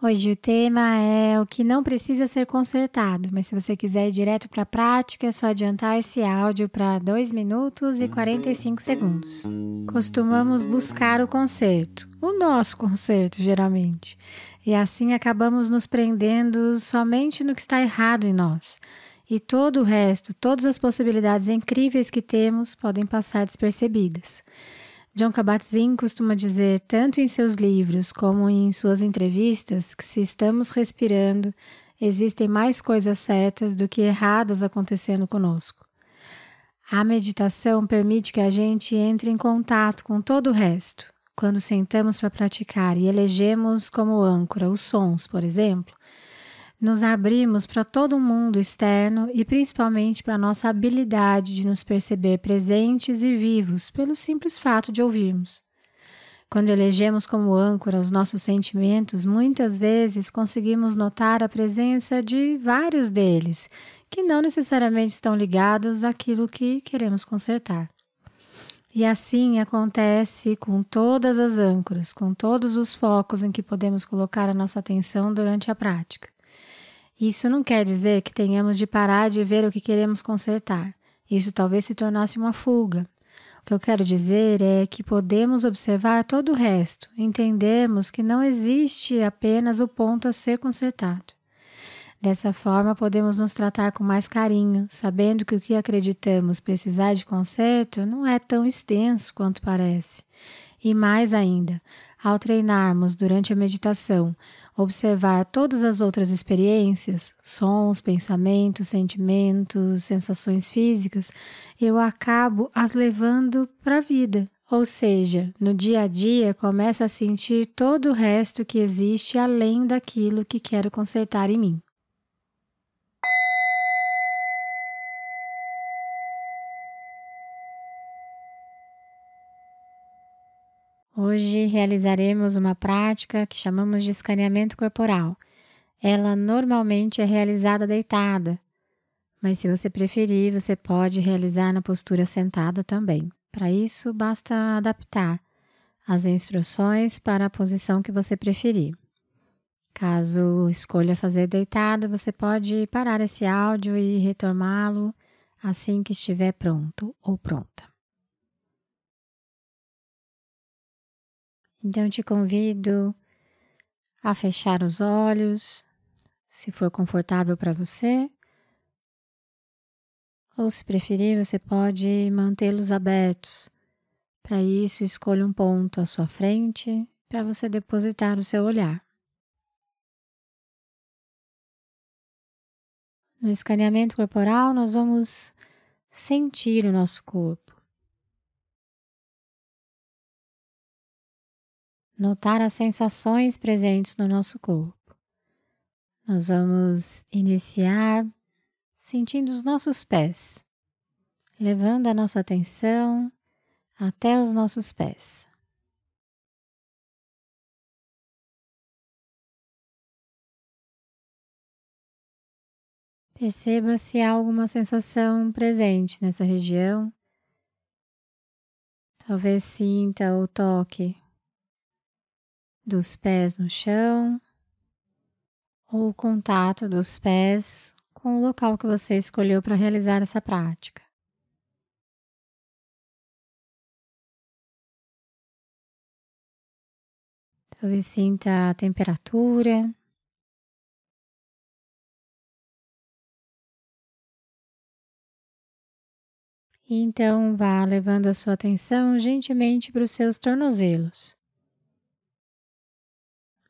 Hoje o tema é o que não precisa ser consertado, mas se você quiser ir direto para a prática, é só adiantar esse áudio para 2 minutos e 45 segundos. Costumamos buscar o conserto, o nosso conserto, geralmente, e assim acabamos nos prendendo somente no que está errado em nós. E todo o resto, todas as possibilidades incríveis que temos podem passar despercebidas. John Kabat-Zinn costuma dizer, tanto em seus livros como em suas entrevistas, que se estamos respirando, existem mais coisas certas do que erradas acontecendo conosco. A meditação permite que a gente entre em contato com todo o resto. Quando sentamos para praticar e elegemos como âncora os sons, por exemplo, nos abrimos para todo o mundo externo e principalmente para a nossa habilidade de nos perceber presentes e vivos pelo simples fato de ouvirmos. Quando elegemos como âncora os nossos sentimentos, muitas vezes conseguimos notar a presença de vários deles, que não necessariamente estão ligados àquilo que queremos consertar. E assim acontece com todas as âncoras, com todos os focos em que podemos colocar a nossa atenção durante a prática. Isso não quer dizer que tenhamos de parar de ver o que queremos consertar. Isso talvez se tornasse uma fuga. O que eu quero dizer é que podemos observar todo o resto, entendemos que não existe apenas o ponto a ser consertado. Dessa forma, podemos nos tratar com mais carinho, sabendo que o que acreditamos precisar de conserto não é tão extenso quanto parece. E mais ainda, ao treinarmos durante a meditação, observar todas as outras experiências, sons, pensamentos, sentimentos, sensações físicas, eu acabo as levando para a vida. Ou seja, no dia a dia começo a sentir todo o resto que existe além daquilo que quero consertar em mim. Hoje realizaremos uma prática que chamamos de escaneamento corporal. Ela normalmente é realizada deitada, mas se você preferir, você pode realizar na postura sentada também. Para isso, basta adaptar as instruções para a posição que você preferir. Caso escolha fazer deitada, você pode parar esse áudio e retomá-lo assim que estiver pronto ou pronta. Então te convido a fechar os olhos, se for confortável para você. Ou se preferir, você pode mantê-los abertos. Para isso, escolha um ponto à sua frente para você depositar o seu olhar. No escaneamento corporal, nós vamos sentir o nosso corpo. Notar as sensações presentes no nosso corpo. Nós vamos iniciar sentindo os nossos pés, levando a nossa atenção até os nossos pés. Perceba se há alguma sensação presente nessa região. Talvez sinta o toque dos pés no chão ou o contato dos pés com o local que você escolheu para realizar essa prática. Talvez sinta a temperatura. E então vá levando a sua atenção gentilmente para os seus tornozelos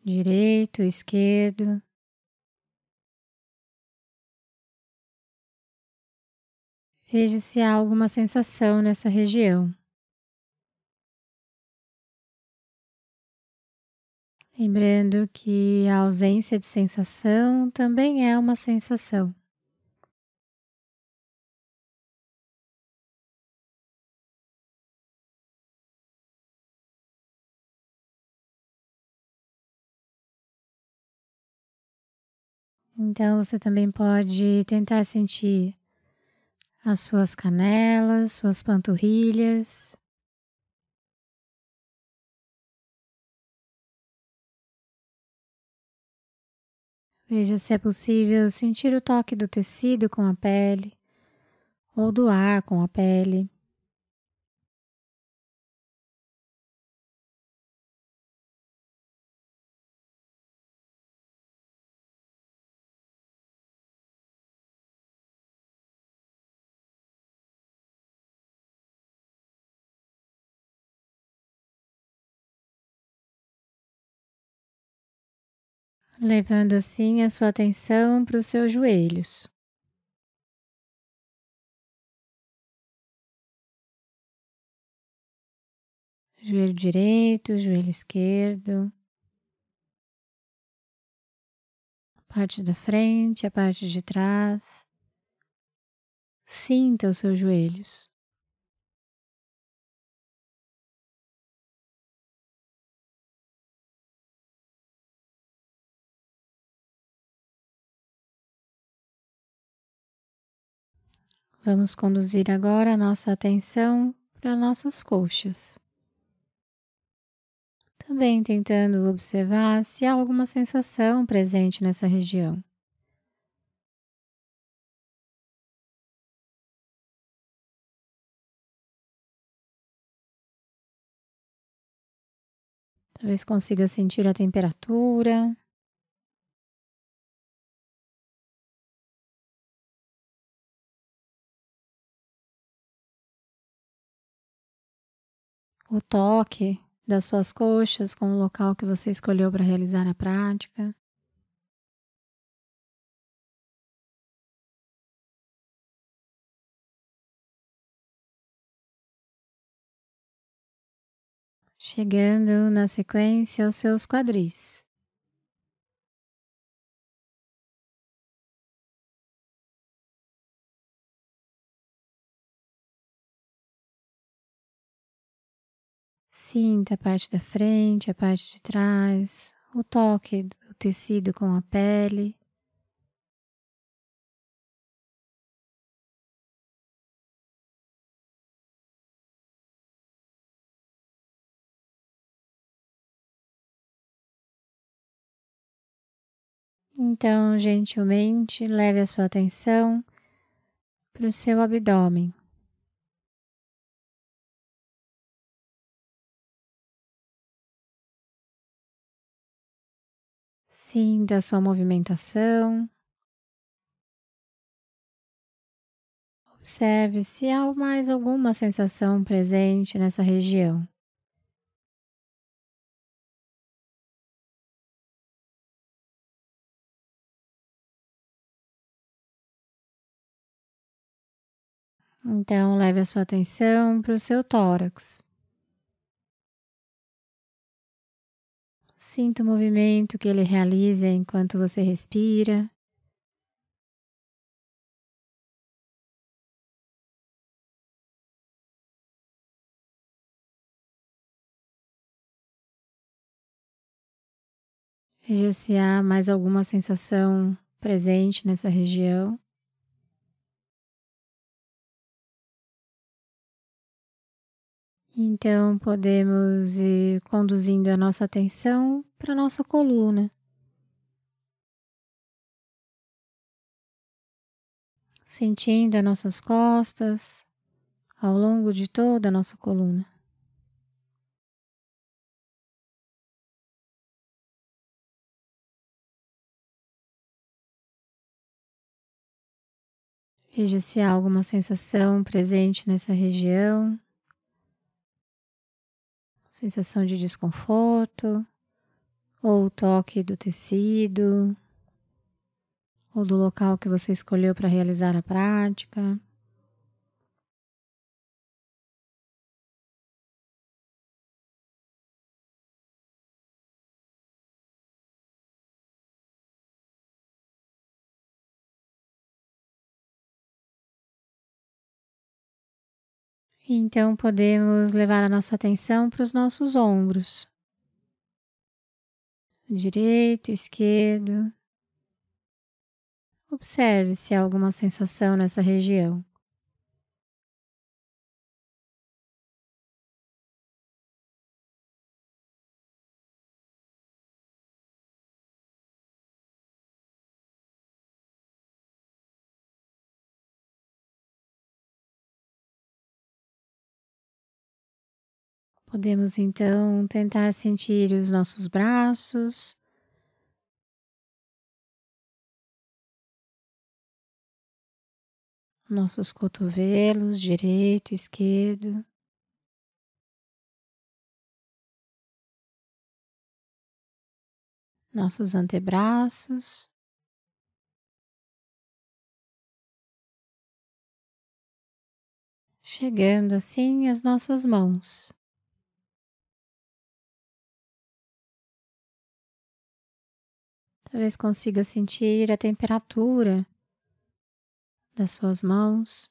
direito, esquerdo. Veja se há alguma sensação nessa região. Lembrando que a ausência de sensação também é uma sensação. Então você também pode tentar sentir as suas canelas, suas panturrilhas. Veja se é possível sentir o toque do tecido com a pele ou do ar com a pele. Levando assim a sua atenção para os seus joelhos. Joelho direito, joelho esquerdo, a parte da frente, a parte de trás. Sinta os seus joelhos. Vamos conduzir agora a nossa atenção para nossas coxas. Também tentando observar se há alguma sensação presente nessa região. Talvez consiga sentir a temperatura. O toque das suas coxas com o local que você escolheu para realizar a prática. Chegando na sequência aos seus quadris. Sinta a parte da frente, a parte de trás, o toque do tecido com a pele. Então, gentilmente, leve a sua atenção para o seu abdômen. Sinta a sua movimentação. Observe se há mais alguma sensação presente nessa região. Então, leve a sua atenção para o seu tórax. Sinta o movimento que ele realiza enquanto você respira. Veja se há mais alguma sensação presente nessa região. Então, podemos ir conduzindo a nossa atenção para a nossa coluna. Sentindo as nossas costas ao longo de toda a nossa coluna. Veja se há alguma sensação presente nessa região sensação de desconforto, ou o toque do tecido, ou do local que você escolheu para realizar a prática. Então podemos levar a nossa atenção para os nossos ombros. Direito, esquerdo. Observe se há alguma sensação nessa região. Podemos então tentar sentir os nossos braços, nossos cotovelos, direito, esquerdo. Nossos antebraços, chegando assim às nossas mãos. Talvez consiga sentir a temperatura das suas mãos.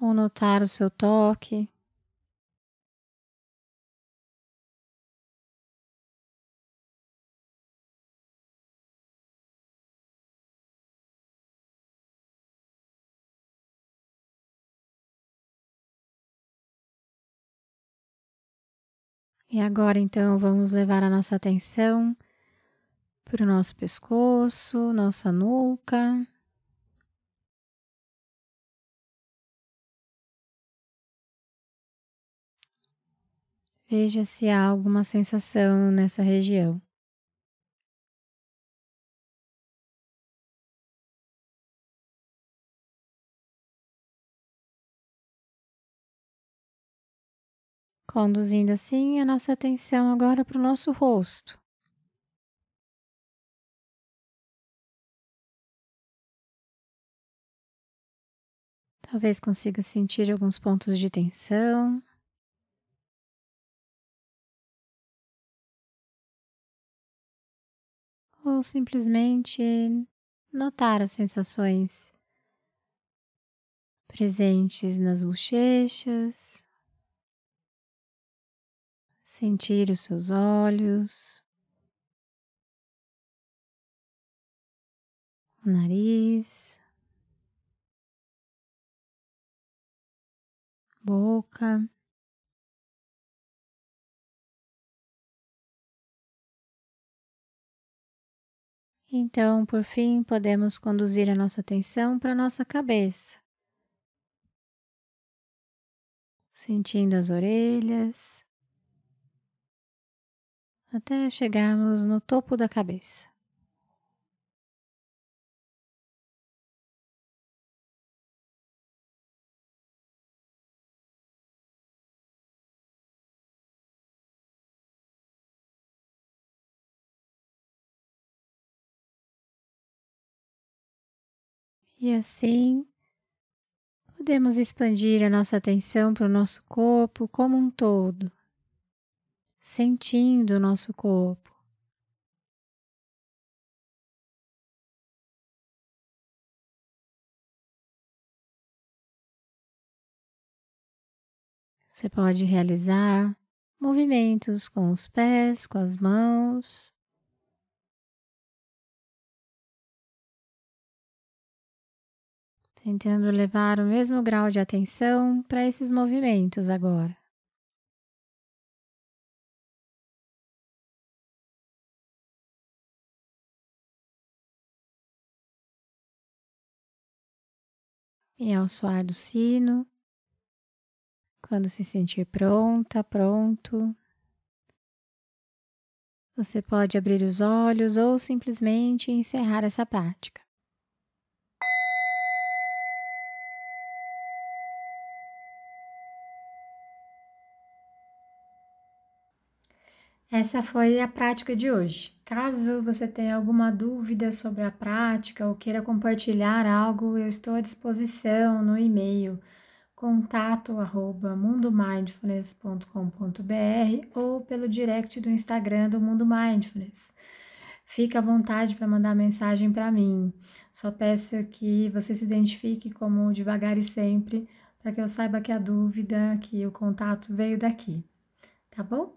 Ou notar o seu toque. E agora então vamos levar a nossa atenção para o nosso pescoço, nossa nuca. Veja se há alguma sensação nessa região. Conduzindo assim a nossa atenção agora para o nosso rosto. Talvez consiga sentir alguns pontos de tensão. Ou simplesmente notar as sensações presentes nas bochechas, sentir os seus olhos, o nariz, boca. Então, por fim, podemos conduzir a nossa atenção para a nossa cabeça, sentindo as orelhas, até chegarmos no topo da cabeça. E assim podemos expandir a nossa atenção para o nosso corpo como um todo sentindo o nosso corpo. Você pode realizar movimentos com os pés, com as mãos. Tentando levar o mesmo grau de atenção para esses movimentos agora. E ao soar do sino, quando se sentir pronta, pronto, você pode abrir os olhos ou simplesmente encerrar essa prática. Essa foi a prática de hoje. Caso você tenha alguma dúvida sobre a prática ou queira compartilhar algo, eu estou à disposição no e-mail contato@mundomindfulness.com.br ou pelo direct do Instagram do Mundo Mindfulness. fique à vontade para mandar mensagem para mim. Só peço que você se identifique como devagar e sempre, para que eu saiba que a dúvida, que o contato veio daqui. Tá bom?